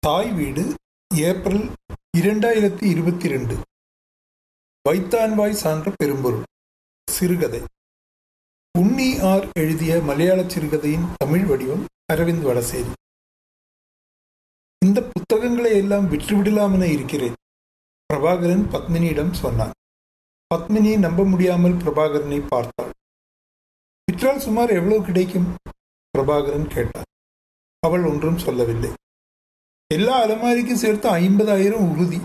தாய் வீடு ஏப்ரல் இரண்டாயிரத்தி இருபத்தி ரெண்டு. வைத்தான்வாய் சான்ற பெரும்பொருள் சிறுகதை. உன்னி ஆர் எழுதிய மலையாள சிறுகதையின் தமிழ் வடிவம் அரவிந்த் வடசேரி. இந்த புத்தகங்களை எல்லாம் விற்றுவிடலாம் என இருக்கிறேன் பிரபாகரன் பத்மினியிடம் சொன்னான். பத்மினி நம்ப முடியாமல் பிரபாகரனை பார்த்தாள். விற்றால் சுமார் எவ்வளவு கிடைக்கும்? பிரபாகரன் கேட்டான். அவள் ஒன்றும் சொல்லவில்லை. எல்லா அலமாரிக்கும் சேர்த்து ஐம்பதாயிரம் உறுதி.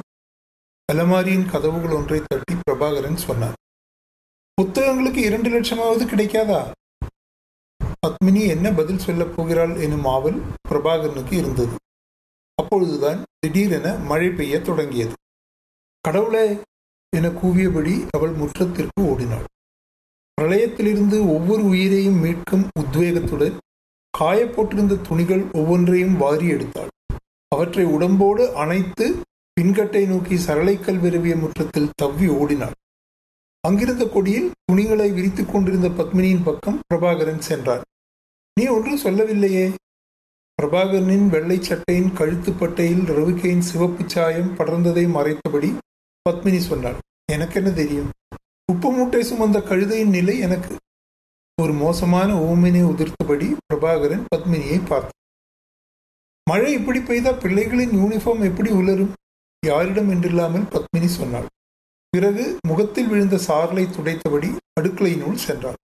அலமாரியின் கதவுகள் ஒன்றை தட்டி பிரபாகரன் சொன்னார். புத்தகங்களுக்கு இரண்டு லட்சமாவது கிடைக்காதா? பத்மினி என்ன பதில் சொல்லப் போகிறாள் எனும் ஆவல் பிரபாகரனுக்கு இருந்தது. அப்பொழுதுதான் திடீரென மழை பெய்ய தொடங்கியது. கடவுளே என கூவியபடி அவள் முற்றத்திற்கு ஓடினாள். பிரளயத்திலிருந்து ஒவ்வொரு உயிரையும் மீட்கும் உத்வேகத்துடன் காயப்போட்டிருந்த துணிகள் ஒவ்வொன்றையும் வாரி எடுத்தாள். அவற்றை உடம்போடு அணைத்து பின்கட்டை நோக்கி சரளைக்கல் விரவிய முற்றத்தில் தவ்வி ஓடினாள் அங்கிருந்த கொடியில் துணிகளை விரித்துக் கொண்டிருந்த பத்மினியின் பக்கம் பிரபாகரன் சென்றார். நீ ஒன்றும் சொல்லவில்லையே. பிரபாகரனின் வெள்ளை சட்டையின் கழுத்துப்பட்டையில் ரவிக்கையின் சிவப்பு சாயம் படர்ந்ததை மறைத்தபடி பத்மினி சொன்னாள் எனக்கு என்ன தெரியும்? உப்பு மூட்டை சுமந்த கழுதையின் நிலை எனக்கு ஒரு மோசமான ஓமினை உதிர்த்தபடி பிரபாகரன் பத்மினியை பார்த்தார் மழை இப்படி பெய்தா பிள்ளைகளின் யூனிஃபார்ம் எப்படி உலரும்? யாரிடம் என்றில்லாமல் பத்மினி சொன்னாள். பிறகு முகத்தில் விழுந்த சாரலை துடைத்தபடி அடுக்கலையினுள் சென்றாள்.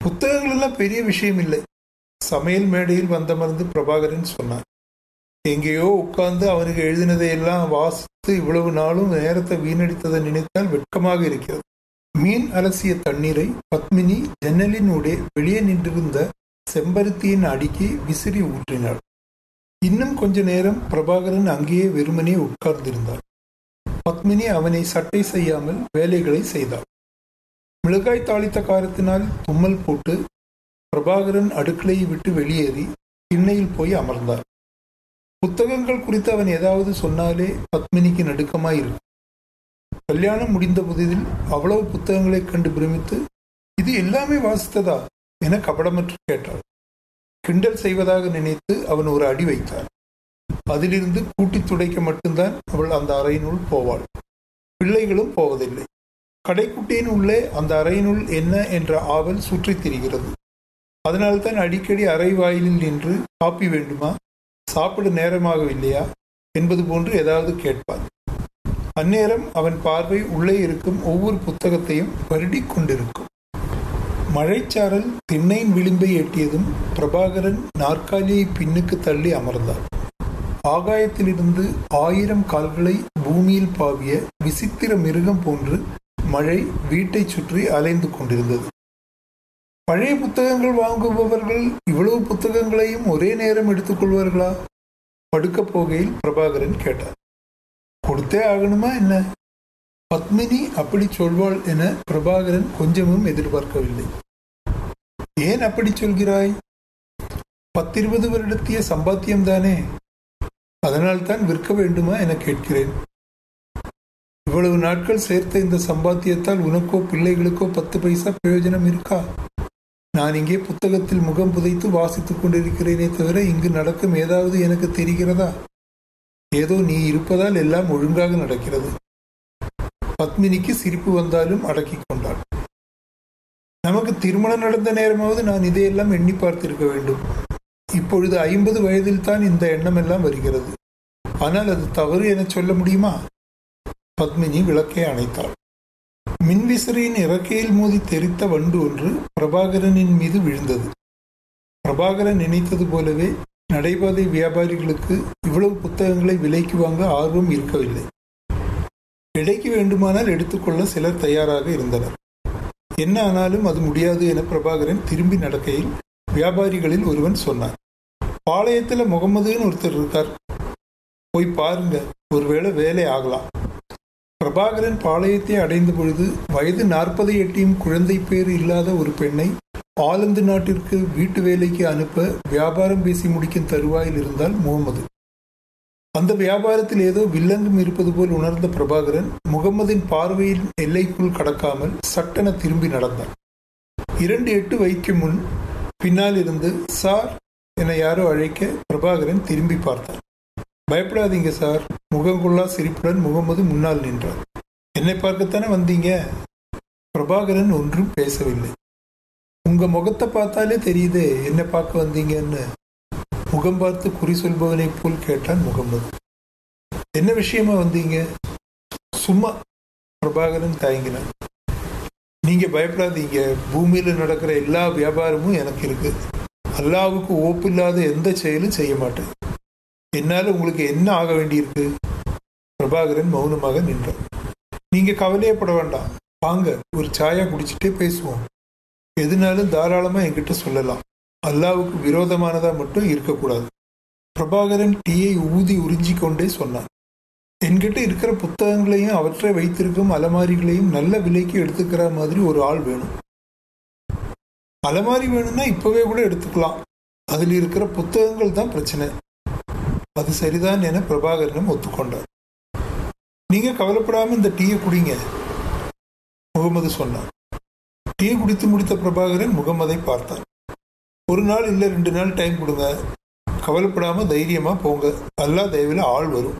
புத்தகங்கள் எல்லாம் பெரிய விஷயம் இல்லை. சமையல் மேடையில் வந்தமர்ந்து பிரபாகரன் சொன்னார் எங்கேயோ உட்கார்ந்து அவனுக்கு எழுதினதையெல்லாம் வாசித்து இவ்வளவு நாளும் நேரத்தை வீணடித்ததை நினைத்தால் வெட்கமாக இருக்கிறது. மீன் அலசிய தண்ணீரை பத்மினி ஜன்னலினூடே வெளியே நின்றிருந்த செம்பருத்தியின் அடிக்கு விசிறி ஊற்றினாள். இன்னும் கொஞ்ச நேரம் பிரபாகரன் அங்கேயே வெறுமனே உட்கார்ந்திருந்தார். பத்மினி அவனை சட்டை செய்யாமல் வேலைகளை செய்தாள். மிளகாய் தாளித்த காரத்தினால் தும்மல் போட்டு பிரபாகரன் அடுக்கலையை விட்டு வெளியேறி திண்ணையில் போய் அமர்ந்தார். புத்தகங்கள் குறித்து அவன் ஏதாவது சொன்னாலே பத்மினிக்கு நடுக்கமாய் இருக்கும் கல்யாணம் முடிந்த புதிதில் அவ்வளவு புத்தகங்களைக் கண்டு பிரமித்து இது எல்லாமே வாசித்ததா? என கபடமற்று கேட்டாள். கிண்டல் செய்வதாக நினைத்து அவன் ஒரு அடி வைத்தான். அதிலிருந்து கூட்டி துடைக்க மட்டும்தான் அவள் அந்த அறையினுள் போவாள். பிள்ளைகளும் போவதில்லை. கடைக்குட்டியின் உள்ளே அந்த அறையினுள் என்ன என்ற ஆவல் சுற்றித் திரிகிறது. அதனால்தான் அடிக்கடி அறை வாயிலில் நின்று காப்பி வேண்டுமா? சாப்பிட நேரமாகவில்லையா? என்பது போன்று ஏதாவது கேட்பான் அந்நேரம் அவன் பார்வை உள்ளே இருக்கும் ஒவ்வொரு புத்தகத்தையும் வருடிக் கொண்டிருக்கும். மழைச்சாரல் திண்ணையின் விளிம்பை எட்டியதும் பிரபாகரன் நாற்காலியை பின்னுக்கு தள்ளி அமர்ந்தார். ஆகாயத்திலிருந்து ஆயிரம் கால்களை பூமியில் பாவிய விசித்திர மிருகம் போன்று மழை வீட்டை சுற்றி அலைந்து கொண்டிருந்தது. பழைய புத்தகங்கள் வாங்குபவர்கள் இவ்வளவு புத்தகங்களையும் ஒரே நேரம் எடுத்துக்கொள்வார்களா படுக்கப் போகையில் பிரபாகரன் கேட்டார். கொடுத்தே ஆகணுமா என்ன? பத்மினி அப்படி சொல்வாள் என பிரபாகரன் கொஞ்சமும் எதிர்பார்க்கவில்லை. ஏன் அப்படி சொல்கிறாய்? பத்திருபது வருடத்திய சம்பாத்தியம் தானே? அதனால்தான் விற்க வேண்டுமா என கேட்கிறேன். இவ்வளவு நாட்கள் சேர்த்த இந்த சம்பாத்தியத்தால் உனக்கோ பிள்ளைகளுக்கோ பத்து பைசா பிரயோஜனம் இருக்கா? நான் இங்கே புத்தகத்தில் முகம் புதைத்து வாசித்துக் கொண்டிருக்கிறேனே தவிர இங்கு நடக்கும் ஏதாவது எனக்கு தெரிகிறதா? ஏதோ நீ இருப்பதால் எல்லாம் ஒழுங்காக நடக்கிறது. பத்மினிக்கு சிரிப்பு வந்தாலும் அடக்கிக் கொண்டாள். நமக்கு திருமணம் நடந்த நேரமாவது நான் இதையெல்லாம் எண்ணி பார்த்திருக்க வேண்டும். இப்பொழுது ஐம்பது வயதில் தான் இந்த எண்ணம் எல்லாம் வருகிறது. ஆனால் அது தவறு என சொல்ல முடியுமா? பத்மினி விளக்கை அணைத்தாள். மின்விசிறியின் இறக்கையில் மோதி தெரித்த வண்டு ஒன்று பிரபாகரனின் மீது விழுந்தது. பிரபாகரன் நினைத்தது போலவே நடைபாதை வியாபாரிகளுக்கு இவ்வளவு புத்தகங்களை விலைக்கு வாங்க ஆர்வம் இருக்கவில்லை. கிடைக்க வேண்டுமானால் எடுத்துக்கொள்ள சிலர் தயாராக இருந்தனர். என்ன ஆனாலும் அது முடியாது என பிரபாகரன் திரும்பி நடக்கையில் வியாபாரிகளில் ஒருவன் சொன்னார் பாளையத்தில் முகமதுன்னு ஒருத்தர் இருக்கார். போய் பாருங்க ஒருவேளை வேலை ஆகலாம். பிரபாகரன் பாளையத்தை அடைந்த பொழுது வயது நாற்பதை எட்டியும் குழந்தை பேர் இல்லாத ஒரு பெண்ணை ஆலந்து நாட்டிற்கு வீட்டு வேலைக்கு அனுப்ப வியாபாரம் பேசி முடிக்கும் தருவாயில் இருந்தால் முகமது. அந்த வியாபாரத்தில் ஏதோ வில்லங்கம் இருப்பது போல் உணர்ந்த பிரபாகரன் முகமதின் பார்வையின் எல்லைக்குள் கடக்காமல் சட்டென திரும்பி நடந்தார் இரண்டு எட்டு வைக்கும் முன் பின்னால் இருந்து சார் என யாரோ அழைக்க பிரபாகரன் திரும்பி பார்த்தார் பயப்படாதீங்க சார். முகங்குள்ளா சிரிப்புடன் முகமது முன்னால் நின்றார். என்னை பார்க்கத்தானே வந்தீங்க? பிரபாகரன் ஒன்றும் பேசவில்லை. உங்க முகத்தை பார்த்தாலே தெரியுதே என்ன பார்க்க வந்தீங்கன்னு. முகம் பார்த்து குறி சொல்பவனை போல் கேட்டான் முகமது என்ன விஷயமா வந்தீங்க? சும்மா பிரபாகரன் தயங்கினான் நீங்க பயப்படாதீங்க. பூமியில நடக்கிற எல்லா வியாபாரமும் எனக்கு இருக்கு. அல்லாவுக்கு ஓப்பில்லாத எந்த செயலும் செய்ய மாட்டேன். என்னால் உங்களுக்கு என்ன ஆக வேண்டியிருக்கு? பிரபாகரன் மௌனமாக நின்றார். நீங்க கவலையப்பட வேண்டாம். வாங்க ஒரு சாயா குடிச்சிட்டே பேசுவோம். எதுனாலும் தாராளமாக என்கிட்ட சொல்லலாம். அல்லாவுக்கு விரோதமானதா மட்டும் இருக்கக்கூடாது. பிரபாகரன் டீயை ஊதி உறிஞ்சி கொண்டே சொன்னான். என்கிட்ட இருக்கிற புத்தகங்களையும் அவற்றை வைத்திருக்கும் அலமாரிகளையும் நல்ல விலைக்கு எடுத்துக்கிற மாதிரி ஒரு ஆள் வேணும். அலமாரி வேணும்னா இப்பவே கூட எடுத்துக்கலாம். அதில் இருக்கிற புத்தகங்கள் தான் பிரச்சனை. அது சரிதான் என பிரபாகரனும் ஒத்துக்கொண்டார். நீங்க கவலைப்படாம இந்த டீயை குடிங்க முகமது சொன்னார். டீ குடித்து முடித்த பிரபாகரன் முகமதை பார்த்தார் ஒரு நாள் இல்லை ரெண்டு நாள் டைம் கொடுங்க. கவலைப்படாமல் தைரியமாக போங்க. எல்லா தயவில் ஆள் வரும்.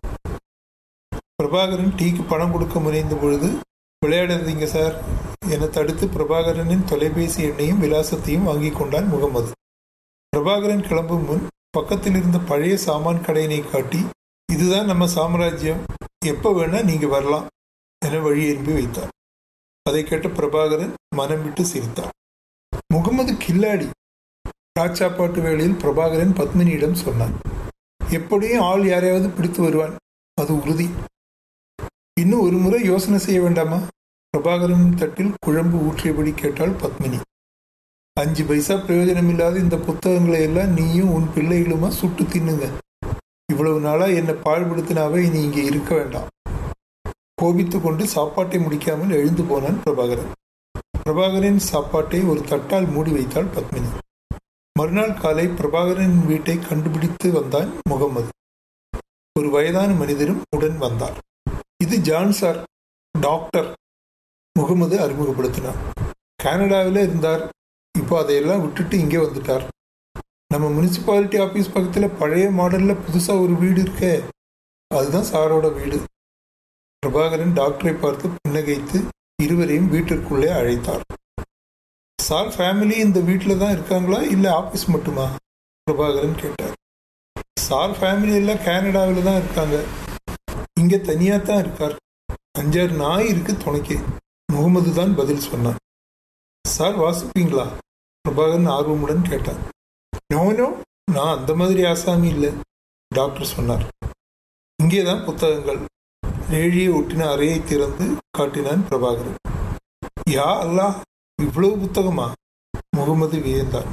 பிரபாகரன் டீக்கு பணம் கொடுக்க முனைந்த பொழுது விளையாடாதீங்க சார் என தடுத்து பிரபாகரனின் தொலைபேசி எண்ணையும் விலாசத்தையும் வாங்கி கொண்டான் முகமது. பிரபாகரன் கிளம்பும் முன் பக்கத்தில் இருந்த பழைய சாமான் கடையினை காட்டி இதுதான் நம்ம சாம்ராஜ்யம். எப்போ வேணால் நீங்கள் வரலாம். என வழி எழுப்பி வைத்தார் அதை கேட்ட பிரபாகரன் மனம் விட்டு சிரித்தார் முகமது கில்லாடி ராச்சாப்பாட்டு வேளையில் பிரபாகரன் பத்மினியிடம் சொன்னான். எப்படியும் ஆள் யாரையாவது பிடித்து வருவான். அது உறுதி. இன்னும் ஒரு முறை யோசனை செய்ய வேண்டாமா? பிரபாகரன் தட்டில் குழம்பு ஊற்றியபடி கேட்டாள் பத்மினி. அஞ்சு பைசா பிரயோஜனம் இல்லாத இந்த புத்தகங்களை எல்லாம் நீயும் உன் பிள்ளைகளுமா சுட்டு தின்னுங்க. இவ்வளவு நாளா என்னை பாழ்படுத்தினாவே இனி இங்கே இருக்க வேண்டாம். கோபித்து கொண்டு சாப்பாட்டை முடிக்காமல் எழுந்து போனான் பிரபாகரன். பிரபாகரின் சாப்பாட்டை ஒரு தட்டால் மூடி வைத்தாள் பத்மினி. மறுநாள் காலை பிரபாகரனின் வீட்டை கண்டுபிடித்து வந்தான் முகமது. ஒரு வயதான மனிதரும் உடன் வந்தார். இது ஜான் சார் டாக்டர் முகமது அறிமுகப்படுத்தினார். கனடாவில் இருந்தார். இப்போ அதையெல்லாம் விட்டுட்டு இங்கே வந்துட்டார். நம்ம முனிசிபாலிட்டி ஆஃபீஸ் பக்கத்தில் பழைய மாடலில் புதுசாக ஒரு வீடு இருக்கே அதுதான் சாரோட வீடு. பிரபாகரன் டாக்டரை பார்த்து புன்னகைத்து இருவரையும் வீட்டிற்குள்ளே அழைத்தார். சார் ஃபேமிலி இந்த வீட்டில் தான் இருக்காங்களா? இல்லை ஆஃபீஸ் மட்டுமா? பிரபாகரன் கேட்டார். சார் ஃபேமிலி எல்லாம் கேனடாவில் தான் இருக்காங்க. இங்கே தனியாக தான் இருக்கார். அஞ்சாறு நாய் இருக்கு துணைக்கு. முகமது தான் பதில் சொன்னான் சார் வாசிப்பீங்களா? பிரபாகரன் ஆர்வமுடன் கேட்டார். நோனோ நான் அந்த மாதிரி ஆசாமி இல்லை டாக்டர் சொன்னார். இங்கே தான் புத்தகங்கள். ரேழியை ஒட்டின அறையை திறந்து காட்டினான் பிரபாகரன். யா அல்லாஹ் இவ்வளவு புத்தகமா? முகமது வியந்தார்.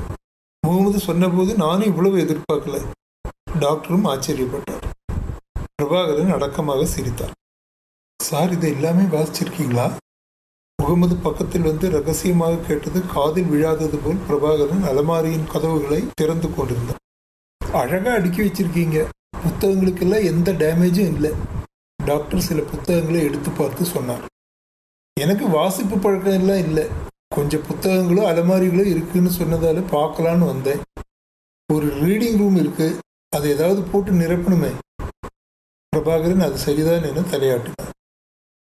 முகமது சொன்னபோது நானும் இவ்வளவு எதிர்பார்க்கல. டாக்டரும் ஆச்சரியப்பட்டார். பிரபாகரன் அடக்கமாக சிரித்தார். சார் இதை எல்லாமே வாசிச்சிருக்கீங்களா? முகமது பக்கத்தில் வந்து ரகசியமாக கேட்டது காதில் விழாதது போல் பிரபாகரன் அலமாரியின் கதவுகளை திறந்து கொண்டிருந்தார். அழகாக அடுக்கி வச்சிருக்கீங்க. புத்தகங்களுக்கெல்லாம் எந்த டேமேஜும் இல்லை. டாக்டர் சில புத்தகங்களை எடுத்து பார்த்து சொன்னார். எனக்கு வாசிப்பு பழக்கம் எல்லாம் இல்லை. கொஞ்சம் புத்தகங்களும் அலமாரிகளும் இருக்குன்னு சொன்னதால பார்க்கலான்னு வந்தேன். ஒரு ரீடிங் ரூம் இருக்கு. அதை ஏதாவது போட்டு நிரப்பணுமே. பிரபாகரன் அது சரிதான் என தலையாட்டினார்.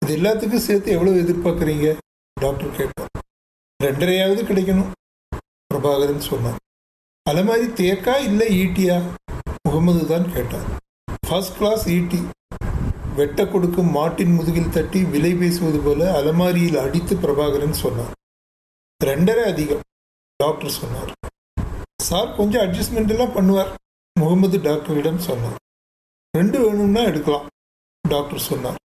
இது எல்லாத்துக்கும் சேர்த்து எவ்வளவு எதிர்பார்க்குறீங்க? டாக்டர் கேட்டார். ரெண்டரையாவது கிடைக்கணும் பிரபாகரன் சொன்னார். அலமாரி தேக்கா இல்லை ஈட்டியா? முகமது தான் கேட்டார். ஃபர்ஸ்ட் கிளாஸ் ஈட்டி. வெட்ட கொடுக்கும் மாட்டின் முதுகில் தட்டி விலை பேசுவது போல அலமாரியில் அடித்து பிரபாகரன் சொன்னார். ரெண்டரை அதிகம். டாக்டர் சொன்னார். சார் கொஞ்சம் அட்ஜஸ்ட்மெண்ட் எல்லாம் பண்ணுவார் முகமது டாக்டரிடம் சொன்னார். ரெண்டு வேணும்னா எடுக்கலாம் டாக்டர் சொன்னார்.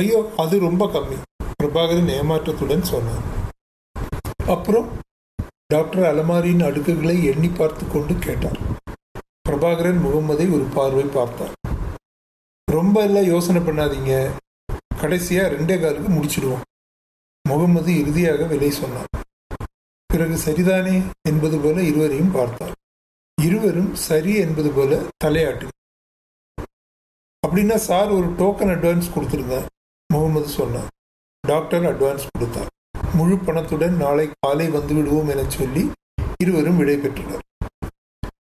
ஐயோ அது ரொம்ப கம்மி பிரபாகரன் ஏமாற்றத்துடன் சொன்னார். அப்புறம் டாக்டர் அலமாரியின் அடுக்குகளை எண்ணி பார்த்து கொண்டு கேட்டார். பிரபாகரன் முகமதை ஒரு பார்வை பார்த்தார். ரொம்ப எல்லாம் யோசனை பண்ணாதீங்க கடைசியாக ரெண்டே காலுக்கு முடிச்சிடுவோம் முகமது இறுதியாக விலை சொன்னார். பிறகு சரிதானே என்பது போல இருவரையும் பார்த்தார். இருவரும் சரி என்பது போல தலையாட்டு அப்படின்னா சார் ஒரு டோக்கன் அட்வான்ஸ் கொடுத்துருந்தார் முகமது சொன்னார். டாக்டர் அட்வான்ஸ் கொடுத்தார். முழு பணத்துடன் நாளை காலை வந்து விடுவோம் என சொல்லி இருவரும் விடை பெற்றனர்.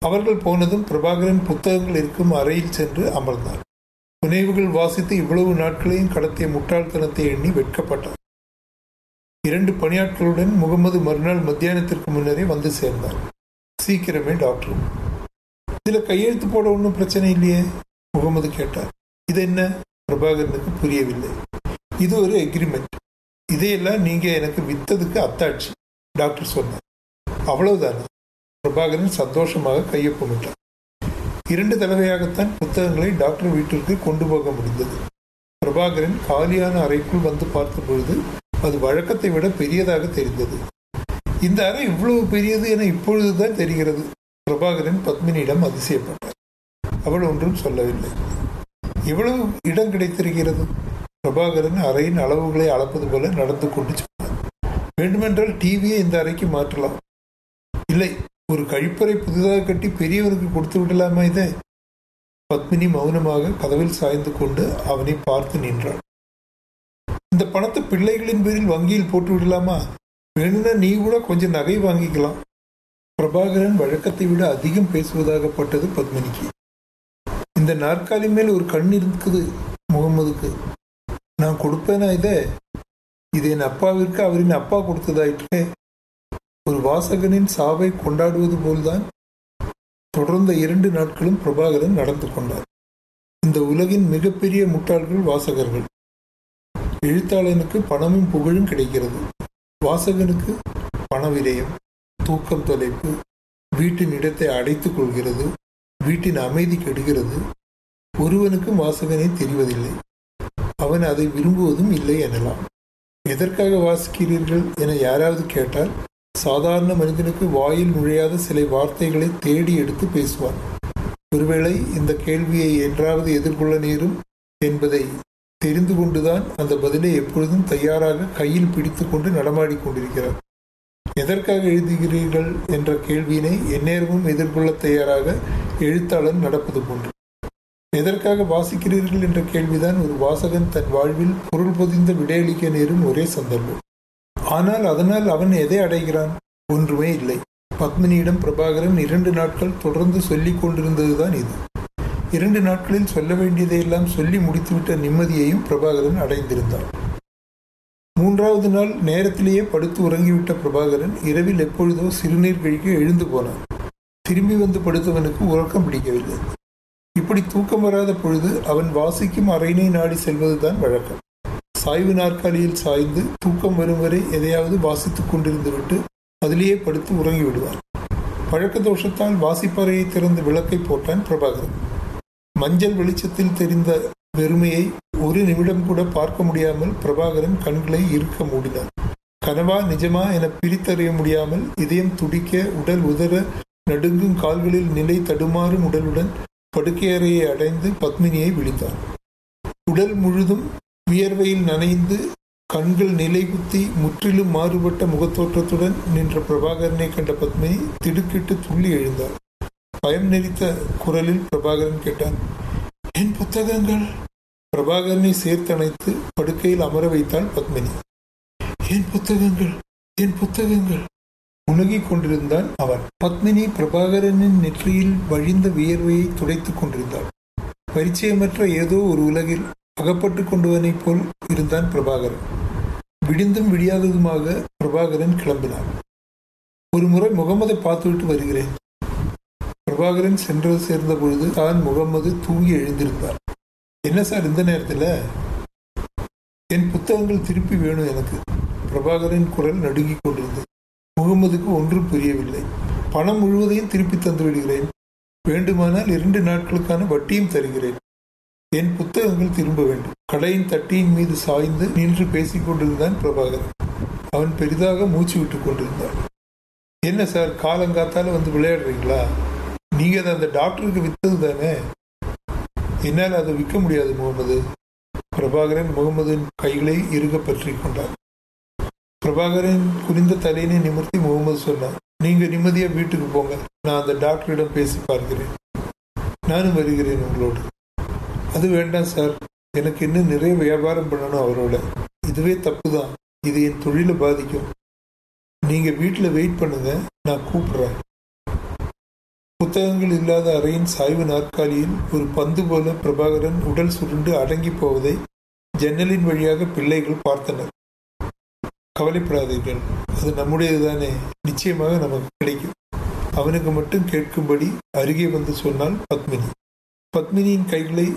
அவர்கள் போனதும் பிரபாகரன் புத்தகங்கள் இருக்கும் அறையில் சென்று அமர்ந்தார். புனைவுகள் வாசித்து இவ்வளவு நாட்களையும் கடத்திய முட்டாள்தனத்தை எண்ணி வெட்கப்பட்டார். இரண்டு பணியாட்களுடன் முகமது மறுநாள் மத்தியானத்திற்கு முன்னரே வந்து சேர்ந்தார். சீக்கிரமே டாக்டர். இதில் கையெழுத்து போட ஒன்றும் பிரச்சனை இல்லையே? முகமது கேட்டார். இது என்ன? பிரபாகரனுக்கு புரியவில்லை. இது ஒரு எக்ரிமெண்ட் இதையெல்லாம் நீங்க எனக்கு வித்ததுக்கு அத்தாட்சி டாக்டர் சொன்னார். அவ்வளவுதானே? பிரபாகரன் சந்தோஷமாக கையொப்பமிட்டார் இரண்டு தடவையாகத்தான் புத்தகங்களை டாக்டர் வீட்டிற்கு கொண்டு போக முடிந்தது. பிரபாகரன் காலியான அறைக்குள் வந்து பார்த்த பொழுது அது வழக்கத்தை விட பெரியதாக தெரிந்தது. இந்த அறை இவ்வளவு பெரியது என இப்பொழுதுதான் தெரிகிறது. பிரபாகரன் பத்மினியிடம் அதிசயப்பட்டார். அவள் ஒன்றும் சொல்லவில்லை. இவ்வளவு இடம் கிடைத்திருக்கிறது. பிரபாகரன் அறையின் அளவுகளை அளப்பது போல நடந்து கொண்டு சொன்னார் வேண்டுமென்றால் டிவியை இந்த அறைக்கு மாற்றலாம். இல்லை ஒரு கழிப்பறை புதிதாக கட்டி பெரியவருக்கு கொடுத்து விடலாமா இதை? பத்மினி மௌனமாக கதவில் சாய்ந்து கொண்டு அவனை பார்த்து நின்றாள். இந்த பணத்தை பிள்ளைகளின் பேரில் வங்கியில் போட்டு விடலாமா வேணும்னா நீ கூட கொஞ்சம் நகை வாங்கிக்கலாம். பிரபாகரன் வழக்கத்தை விட அதிகம் பேசுவதாகப்பட்டது பத்மினிக்கு. இந்த நாற்காலி மேல் ஒரு கண் இருக்குது முகமதுக்கு நான் கொடுப்பேனா இதை? இது என் அப்பாவிற்கு அவரின் அப்பா கொடுத்ததாயிற்று ஒரு வாசகனின் சாவை கொண்டாடுவது போல்தான். தொடர்ந்த இரண்டு நாட்களும் பிரபாகரன் நடந்து கொண்டார். இந்த உலகின் மிகப்பெரிய முட்டாள்கள் வாசகர்கள். எழுத்தாளனுக்கு பணமும் புகழும் கிடைக்கிறது. வாசகனுக்கு பண விரயம் தூக்கம் தொலைப்பு வீட்டின் இடத்தை அடைத்துக் கொள்கிறது வீட்டின் அமைதி கெடுகிறது. ஒருவனுக்கும் வாசகனே தெரிவதில்லை. அவன் அதை விரும்புவதும் இல்லை எனலாம். எதற்காக வாசிக்கிறீர்கள் என யாராவது கேட்டால் சாதாரண மனிதனுக்கு வாயில் நுழையாத சில வார்த்தைகளை தேடி எடுத்து பேசுவான். ஒருவேளை இந்த கேள்வியை என்றாவது எதிர்கொள்ள நேரும் என்பதை தெரிந்து கொண்டுதான் அந்த பதிலை எப்பொழுதும் தயாராக கையில் பிடித்து கொண்டு நடமாடிக் கொண்டிருக்கிறார். எதற்காக எழுதுகிறீர்கள் என்ற கேள்வியினை எந்நேரமும் எதிர்கொள்ள தயாராக எழுத்தாளன் நடப்பது போன்று. எதற்காக வாசிக்கிறீர்கள் என்ற கேள்விதான் ஒரு வாசகன் தன் வாழ்வில் பொருள் பொதிந்த விடையளிக்க நேரும் ஒரே சந்தர்ப்பம். ஆனால் அதனால் அவன் எதை அடைகிறான்? ஒன்றுமே இல்லை. பத்மினியிடம் பிரபாகரன் இரண்டு நாட்கள் தொடர்ந்து சொல்லிக் கொண்டிருந்ததுதான் இது. இரண்டு நாட்களில் சொல்ல வேண்டியதையெல்லாம் சொல்லி முடித்துவிட்ட நிம்மதியையும் பிரபாகரன் அடைந்திருந்தார் மூன்றாவது நாள் நேரத்திலேயே படுத்து உறங்கிவிட்ட பிரபாகரன் இரவில் எப்பொழுதோ சிறுநீர் கழிக்க எழுந்து போனான். திரும்பி வந்து படுத்தவனுக்கு உறக்கம் பிடிக்கவில்லை. இப்படி தூக்கம் வராத பொழுது அவன் வாசிக்கும் அறையினை நாடி செல்வதுதான் வழக்கம். சாய்வு நாற்காலியில் சாய்ந்து தூக்கம் வரும் வரை எதையாவது வாசித்துக் கொண்டிருந்துவிட்டு அதிலேயே படுத்து உறங்கி விடுவான் பழக்க தோஷத்தால் வாசிப்பறையை திறந்து விளக்கை போட்டான் பிரபாகரன். மஞ்சள் வெளிச்சத்தில் தெரிந்த பெருமையை ஒரு நிமிடம் கூட பார்க்க முடியாமல் பிரபாகரன் கண்களை இருக்க மூடினான். கனவா நிஜமா என பிரித்தறிய முடியாமல் இதயம் துடிக்க உடல் உதற நடுங்கும் கால்களில் நிலை தடுமாறும் உடலுடன் படுக்கையறையை அடைந்து பத்மினியை விழித்தான். உடல் முழுதும் வியர்வையில் நனைந்து கண்கள் நிலை குத்தி முற்றிலும் மாறுபட்ட முகத்தோற்றத்துடன் நின்ற பிரபாகரனை கண்ட பத்மினி திடுக்கிட்டு துள்ளி எழுந்தார் பயம் நெறித்த குரலில் பிரபாகரன் கேட்டான் என் புத்தகங்கள்? பிரபாகரனை சேர்த்தணைத்து படுக்கையில் அமர வைத்தாள் பத்மினி. என் புத்தகங்கள் என் புத்தகங்கள் உணகிக் கொண்டிருந்தான் அவன். பத்மினி பிரபாகரனின் நெற்றியில் வழிந்த வியர்வையை துடைத்துக் கொண்டிருந்தாள். பரிச்சயமற்ற ஏதோ ஒரு உலகில் அகப்பட்டு கொண்டவனைப் போல் இருந்தான் பிரபாகரன். விடிந்தும் விடியாததுமாக பிரபாகரன் கிளம்பினான். ஒரு முறை முகமதை பார்த்துவிட்டு வருகிறேன். பிரபாகரன் சென்று சேர்ந்த பொழுது தான் முகமது தூங்கி எழுந்திருந்தார் என்ன சார் இந்த நேரத்தில்? என் புத்தகங்கள் திருப்பி வேணும் எனக்கு. பிரபாகரன் குரல் நடுங்கிக் கொண்டிருந்தது. முகமதுக்கு ஒன்றும் புரியவில்லை. பணம் முழுவதையும் திருப்பி தந்து விடுகிறேன். வேண்டுமானால் இரண்டு நாட்களுக்கான வட்டியும் தருகிறேன். என் புத்தகங்கள் திரும்ப வேண்டும். கடையின் தட்டியின் மீது சாய்ந்து நின்று பேசிக் கொண்டிருந்தான் பிரபாகரன். அவன் பெரிதாக மூச்சு விட்டுக் கொண்டிருந்தான். என்ன சார் காலங்காத்தால வந்து விளையாடுறீங்களா? நீங்கள் அதை அந்த டாக்டருக்கு விற்றது தானே? என்னால் அதை விற்க முடியாது முகமது. பிரபாகரன் முகமதின் கைகளை இறுக பற்றி கொண்டார். பிரபாகரன் குறிந்த தலையினை நிமிர்த்தி முகமது சொன்னார் நீங்கள் நிம்மதியாக வீட்டுக்கு போங்க நான் அந்த டாக்டரிடம் பேசி பார்க்கிறேன். நானும் வருகிறேன் உங்களோடு. அது வேண்டாம் சார். எனக்கு இன்னும் நிறைய வியாபாரம் பண்ணணும் அவரோட. இதுவே தப்பு தான் இது என் தொழிலை பாதிக்கும். நீங்கள் வீட்டில் வெயிட் பண்ணுங்க நான் கூப்பிட்றேன். புத்தகங்கள் இல்லாத அறையின் சாய்வு நாற்காலியில் ஒரு பந்து போல பிரபாகரன் உடல் சுருண்டு அடங்கி போவதை ஜன்னலின் வழியாக பிள்ளைகள் பார்த்தனர். கவலைப்படாதீர்கள். அது நம்முடையதுதானே. நிச்சயமாக நமக்கு கிடைக்கும். அவனுக்கு மட்டும் கேட்கும்படி அருகே வந்து சொன்னால் பத்மினி. பத்மினியின் கைகளை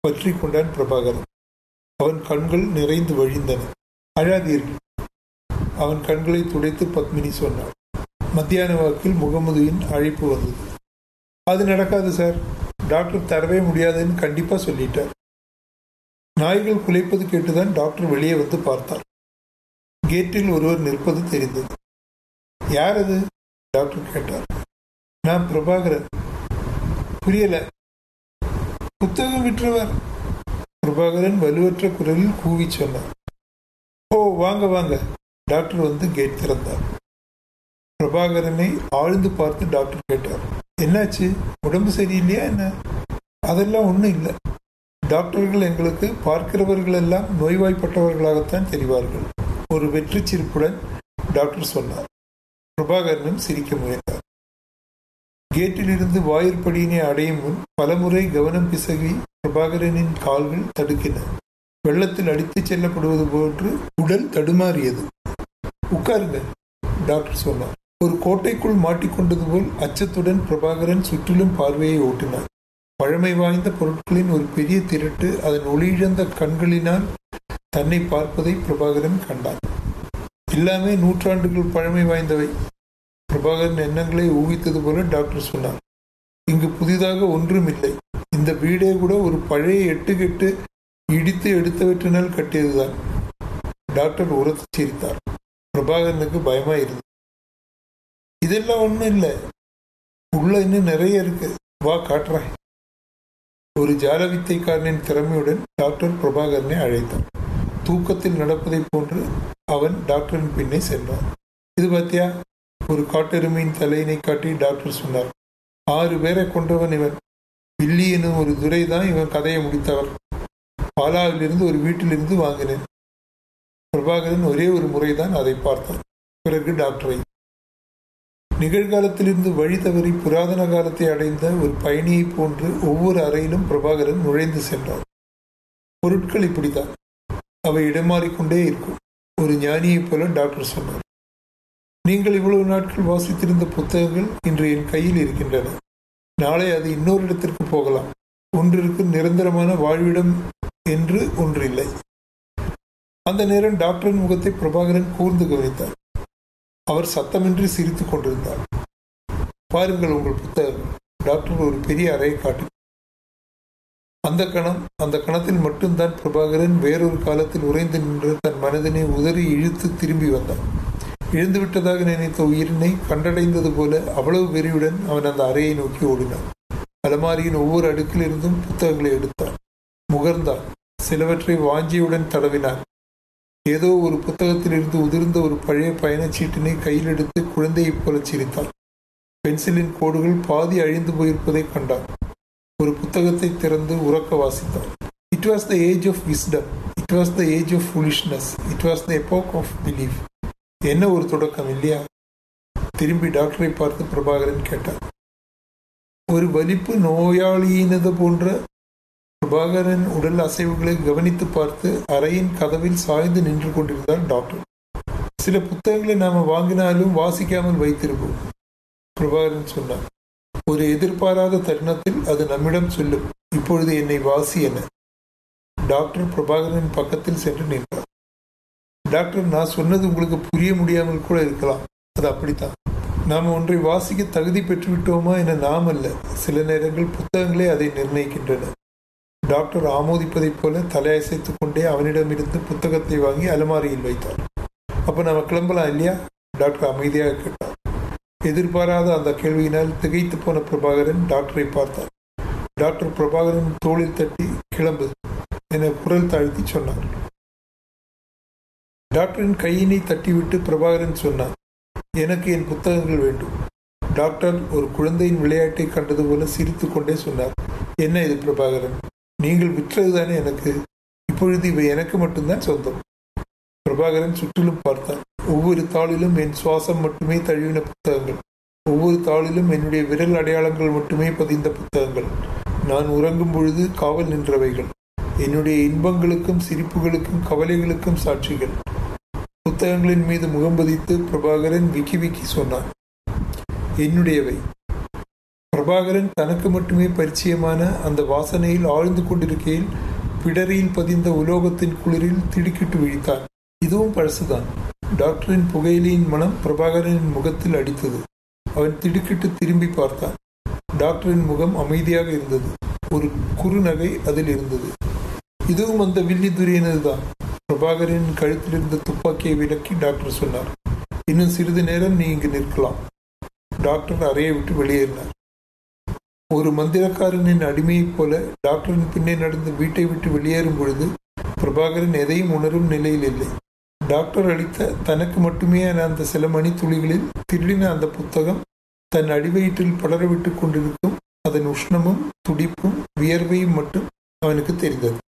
பற்றி கொண்டான் பிரபாகரன். அவன் கண்கள் நிறைந்து வழிந்தன. அழாதீர்கள். அவன் கண்களை துடைத்து பத்மினி சொன்னாள். மத்தியான வாக்கில் முகமதுவின் அழைப்பு வந்தது. அது நடக்காது சார். டாக்டர் தரவே முடியாதுன்னு கண்டிப்பாக சொல்லிட்டார். நாய்கள் குலைப்பது கேட்டுதான் டாக்டர் வெளியே வந்து பார்த்தார். கேட்டில் ஒருவர் நிற்பது தெரிந்தது. யார் அது டாக்டர் கேட்டார். நான் பிரபாகரன். புரியல. புத்தகம் விற்றவர். பிரபாகரன் வலுவற்ற குரலில் கூவி சொன்னார். ஓ வாங்க வாங்க. டாக்டர் வந்து கேட் திறந்தார். பிரபாகரனை ஆழ்ந்து பார்த்து டாக்டர் கேட்டார். என்னாச்சு? உடம்பு சரியில்லையா என்ன? அதெல்லாம் ஒன்றும் இல்லை. டாக்டர்கள் எங்களுக்கு பார்க்கிறவர்கள் எல்லாம் நோய்வாய்ப்பட்டவர்களாகத்தான் தெரிவார்கள். ஒரு வெற்றி சிரிப்புடன் டாக்டர் சொன்னார். பிரபாகரனும் சிரிக்க முயன்றார். கேட்டில் இருந்து வாயிற்படியினை அடையும் முன் பலமுறை கவனம் பிசகி பிரபாகரனின் கால்கள் தடுக்கின. வெள்ளத்தில் அடித்துச் செல்லப்படுவது போன்று உடல் தடுமாறியது. உட்காருங்க டாக்டர் சொன்னார். ஒரு கோட்டைக்குள் மாட்டிக்கொண்டது போல் அச்சத்துடன் பிரபாகரன் சுற்றிலும் பார்வையை ஓட்டினார் பழமை வாய்ந்த பொருட்களின் ஒரு பெரிய திரட்டு அதன் ஒளியிழந்த கண்களினால் தன்னை பார்ப்பதை பிரபாகரன் கண்டான். எல்லாமே நூற்றாண்டுகள் பழமை வாய்ந்தவை. பிரபாகரன் எண்ணங்களை ஊகித்தது போல டாக்டர் சொன்னார். இங்கு புதிதாக ஒன்றும் இல்லை. இந்த வீடே கூட ஒரு பழைய எட்டுக்கெட்டு இடித்து எடுத்தவற்றினால் கட்டியதுதான். டாக்டர் உரத்து சிரித்தார். பிரபாகரனுக்கு பயமா இருந்தது இதெல்லாம் ஒண்ணும் இல்லை. உள்ள இன்னும் நிறைய இருக்கு. வா காட்டுறேன். ஒரு ஜாலவித்தைக்காரனின் திறமையுடன் டாக்டர் பிரபாகரனை அழைத்தான். தூக்கத்தில் நடப்பதைப் போன்று அவன் டாக்டரின் பின்னே சென்றான். இது பார்த்தியா ஒரு காட்டெருமையின் தலையினை காட்டி டாக்டர் சொன்னார். ஆறு பேரை கொண்டவன் இவன். பில்லி எனும் ஒரு துரை தான் இவன் கதையை முடித்தவர் பாலாவிலிருந்து ஒரு வீட்டிலிருந்து வாங்கினேன். பிரபாகரன் ஒரே ஒரு முறைதான் அதை பார்த்தான். பிறகு டாக்டரை நிகழ்காலத்திலிருந்து வழி தவறி புராதன காலத்தை அடைந்த ஒரு பயணியைப் போன்று ஒவ்வொரு அறையிலும் பிரபாகரன் நுழைந்து சென்றார் பொருட்கள் இப்படித்தான். அவை இடமாறிக்கொண்டே இருக்கும். ஒரு ஞானியைப் போல டாக்டர் சொன்னார். நீங்கள் இவ்வளவு நாட்கள் வாசித்திருந்த புத்தகங்கள் இன்று என் கையில் இருக்கின்றன. நாளை அது இன்னொரு இடத்திற்கு போகலாம். ஒன்றிற்கு நிரந்தரமான வாழ்விடம் என்று ஒன்று இல்லை அந்த நேரம் டாக்டரின் முகத்தை பிரபாகரன் கூர்ந்து கவனித்தார் அவர் சத்தமின்றி சிரித்துக் கொண்டிருந்தார். பாருங்கள் உங்கள் புத்தகம். டாக்டர் ஒரு பெரிய அறையை காட்டு. அந்த கணம் அந்த கணத்தில் மட்டும்தான் பிரபாகரன் வேறொரு காலத்தில் உறைந்து நின்று தன் மனதினை உதறி இழுத்து திரும்பி வந்தான். இழந்து விட்டதாக நினைத்த உயிரினை கண்டடைந்தது போல அவ்வளவு வெறியுடன் அவன் அந்த அறையை நோக்கி ஓடினான். அலமாரியின் ஒவ்வொரு அடுக்கிலிருந்தும் புத்தகங்களை எடுத்தான். முகர்ந்தான். சிலவற்றை வாஞ்சியுடன் தடவினான். ஏதோ ஒரு புத்தகத்திலிருந்து உதிர்ந்த ஒரு பழைய பயணச்சீட்டினை கையில் எடுத்து குழந்தையைப் போல சிரித்தார் பென்சிலின் கோடுகள் பாதி அழிந்து போயிருப்பதை கண்டார் ஒரு புத்தகத்தை திறந்து உறக்க வாசித்தார் it was the age of wisdom it was the age of foolishness it was the epoch of belief என்ன ஒரு தொடக்கம் இல்லையா? திரும்பி டாக்டரை பார்த்து பிரபாகரன் கேட்டார். ஒரு வலிப்பு நோயாளியினது போன்ற பிரபாகரன் உடல் அசைவுகளை கவனித்து பார்த்து அறையின் கதவில் சாய்ந்து நின்று கொண்டிருந்தார் டாக்டர். சில புத்தகங்களை நாம வாங்கினாலும் வாசிக்காமல் வைத்திருப்போம் பிரபாகரன் சொன்னார். ஒரு எதிர்பாராத தருணத்தில் அது நம்மிடம் சொல்லும் இப்பொழுது என்னை வாசி என. டாக்டர் பிரபாகரன் பக்கத்தில் சென்று நின்றார். டாக்டர் நான் சொன்னது உங்களுக்கு புரிய முடியாமல் கூட இருக்கலாம். அது அப்படித்தான். நாம் ஒன்றை வாசிக்க தகுதி பெற்றுவிட்டோமா என நாம் அல்ல சில நேரங்கள் புத்தகங்களே அதை நிர்ணயிக்கின்றன. டாக்டர் ஆமோதிப்பதைப் போல தலையசைத்து கொண்டே அவனிடமிருந்து புத்தகத்தை வாங்கி அலமாரியில் வைத்தார். அப்போ நம்ம கிளம்பலாம் இல்லையா? டாக்டர் அமைதியாக கேட்டார். எதிர்பாராத அந்த கேள்வியினால் திகைத்து போன பிரபாகரன் டாக்டரை பார்த்தார். டாக்டர் பிரபாகரன் தோளில் தட்டி கிளம்பு என குரல் தாழ்த்தி சொன்னார். டாக்டரின் கையினை தட்டிவிட்டு பிரபாகரன் சொன்னார் எனக்கு என் புத்தகங்கள் வேண்டும். டாக்டர் ஒரு குழந்தையின் விளையாட்டை கண்டது போல சிரித்து கொண்டே சொன்னார் என்ன இது பிரபாகரன்? நீங்கள் விற்றதுதானே எனக்கு. இப்பொழுது இவை எனக்கு மட்டும்தான் சொந்தம். பிரபாகரன் சுற்றிலும் பார்த்தான். ஒவ்வொரு தாளிலும் என் சுவாசம் மட்டுமே தழுவின புத்தகங்கள். ஒவ்வொரு தாளிலும் என்னுடைய விரல் அடையாளங்கள் மட்டுமே பதிந்த புத்தகங்கள். நான் உறங்கும் பொழுது காவல் நின்றவைகள். என்னுடைய இன்பங்களுக்கும் சிரிப்புகளுக்கும் கவலைகளுக்கும் சாட்சிகள். புத்தகங்களின் மீது முகம் பதித்து பிரபாகரன் விக்கி விக்கி சொன்னார் என்னுடையவை? பிரபாகரன் தனக்கு மட்டுமே பரிச்சயமான அந்த வாசனையில் ஆழ்ந்து கொண்டிருக்கையில் பிடரியில் பதிந்த உலோகத்தின் குளிரில் திடுக்கிட்டு விழித்தான் இதுவும் பழசுதான். டாக்டரின் புகையிலையின் மனம் பிரபாகரனின் முகத்தில் அடித்தது. அவன் திடுக்கிட்டு திரும்பி பார்த்தான். டாக்டரின் முகம் அமைதியாக இருந்தது. ஒரு குறுநகை அதில் இருந்தது. இதுவும் அந்த வில்லி துரியனதுதான். பிரபாகரின் கழுத்தில் இருந்த துப்பாக்கியை விலக்கி டாக்டர் சொன்னார். இன்னும் சிறிது நேரம் நீ இங்கு நிற்கலாம். டாக்டர் அறையை விட்டு வெளியேறினார். ஒரு மந்திரக்காரனின் அடிமையைப் போல டாக்டரின் பின்னே நடந்து வீட்டை விட்டு வெளியேறும் பொழுது பிரபாகரன் எதையும் உணரும் நிலையில் இல்லை. டாக்டர் அளித்த தனக்கு மட்டுமே அந்த சில மணி துளிகளில் திருடின அந்த புத்தகம் தன் அடிவயிற்றில் படரவிட்டுக் கொண்டிருக்கும் அதன் உஷ்ணமும் துடிப்பும் வியர்வையும் மட்டும் அவனுக்கு தெரிந்தது.